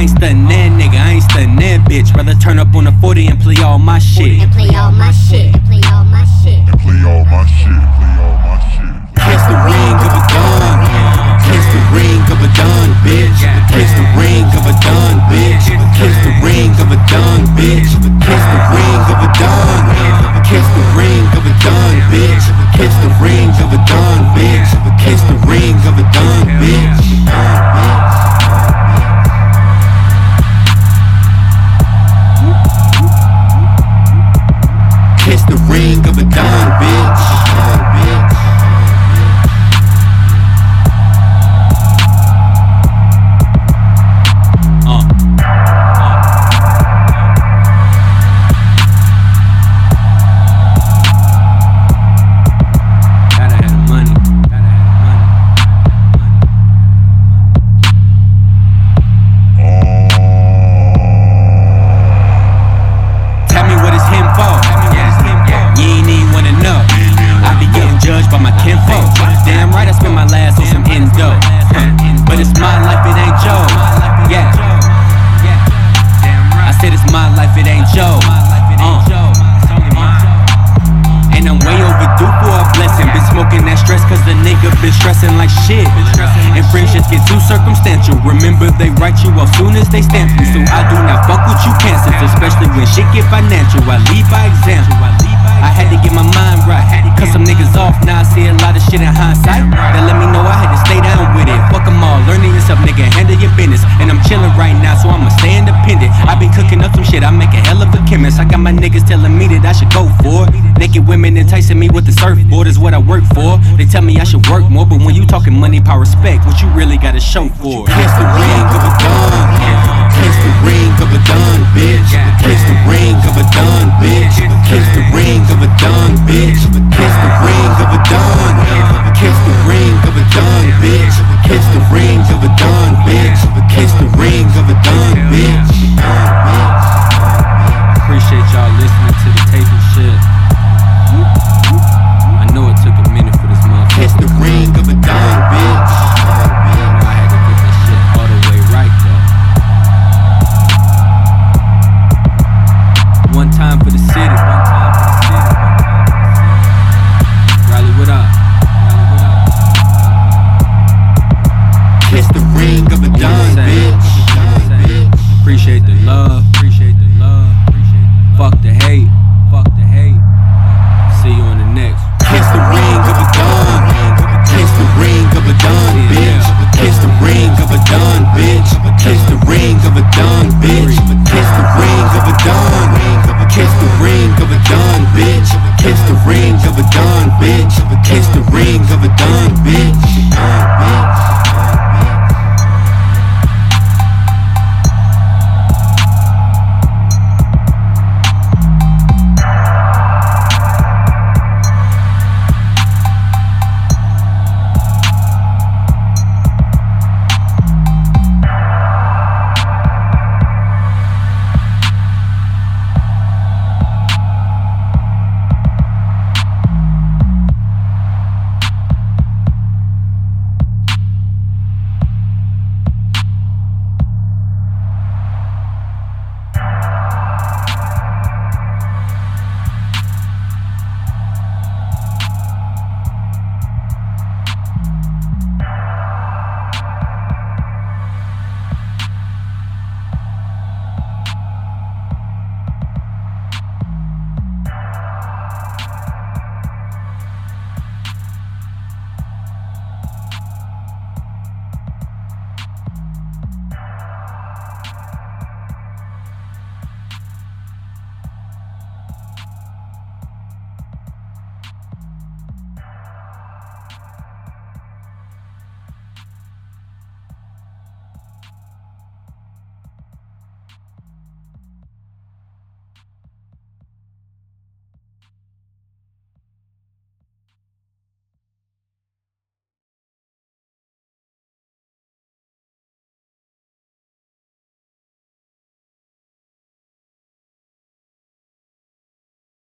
I ain't stunning that nigga, I ain't stunning that bitch. Rather turn up on the 40 and play all my shit. And play all my shit. And play all my shit. And play all my shit. Play all my shit. Kiss the ring of a gun. Kiss the ring of a gun, bitch. Kiss the ring of a done, bitch. Kiss the ring of a done, bitch. Kiss the ring of a done. Kiss the ring of a done, bitch. Kiss the ring of a done, bitch. Kiss the ring of a done, bitch. Of a done, you off soon as they stamp you. So I do not fuck with you cancers, especially when shit get financial. I lead by example. I had to get my mind right. Cause some niggas off now, I see a lot of shit in hindsight. That let me know I had to stay down with it. Fuck them all, learning yourself, nigga, handle your business. And I'm chilling right now, so I'ma stay independent. I been cooking up some shit, I make a hell of a chemist. I got my niggas telling me that I should go for. Naked women enticing me with the surfboard is what I work for. They tell me I should work more, but when you talking money, power, respect, what you really gotta show for? Kiss the ring of a gun. Kiss the ring of a done, bitch. Kiss the ring of a done, bitch. Kiss the ring of a done, bitch. Kiss the ring the ring of a done, bitch. Appreciate the love. Appreciate the love. Fuck the hate. Fuck the hate. See you on the next. Kiss the ring of a gun. Kiss the ring of a done, bitch. Kiss the ring of a done, bitch. Kiss the ring of a done, bitch. Kiss the ring of a done. Kiss the ring of a done, bitch. Kiss the ring of a done, bitch. Kiss the ring of a done, bitch.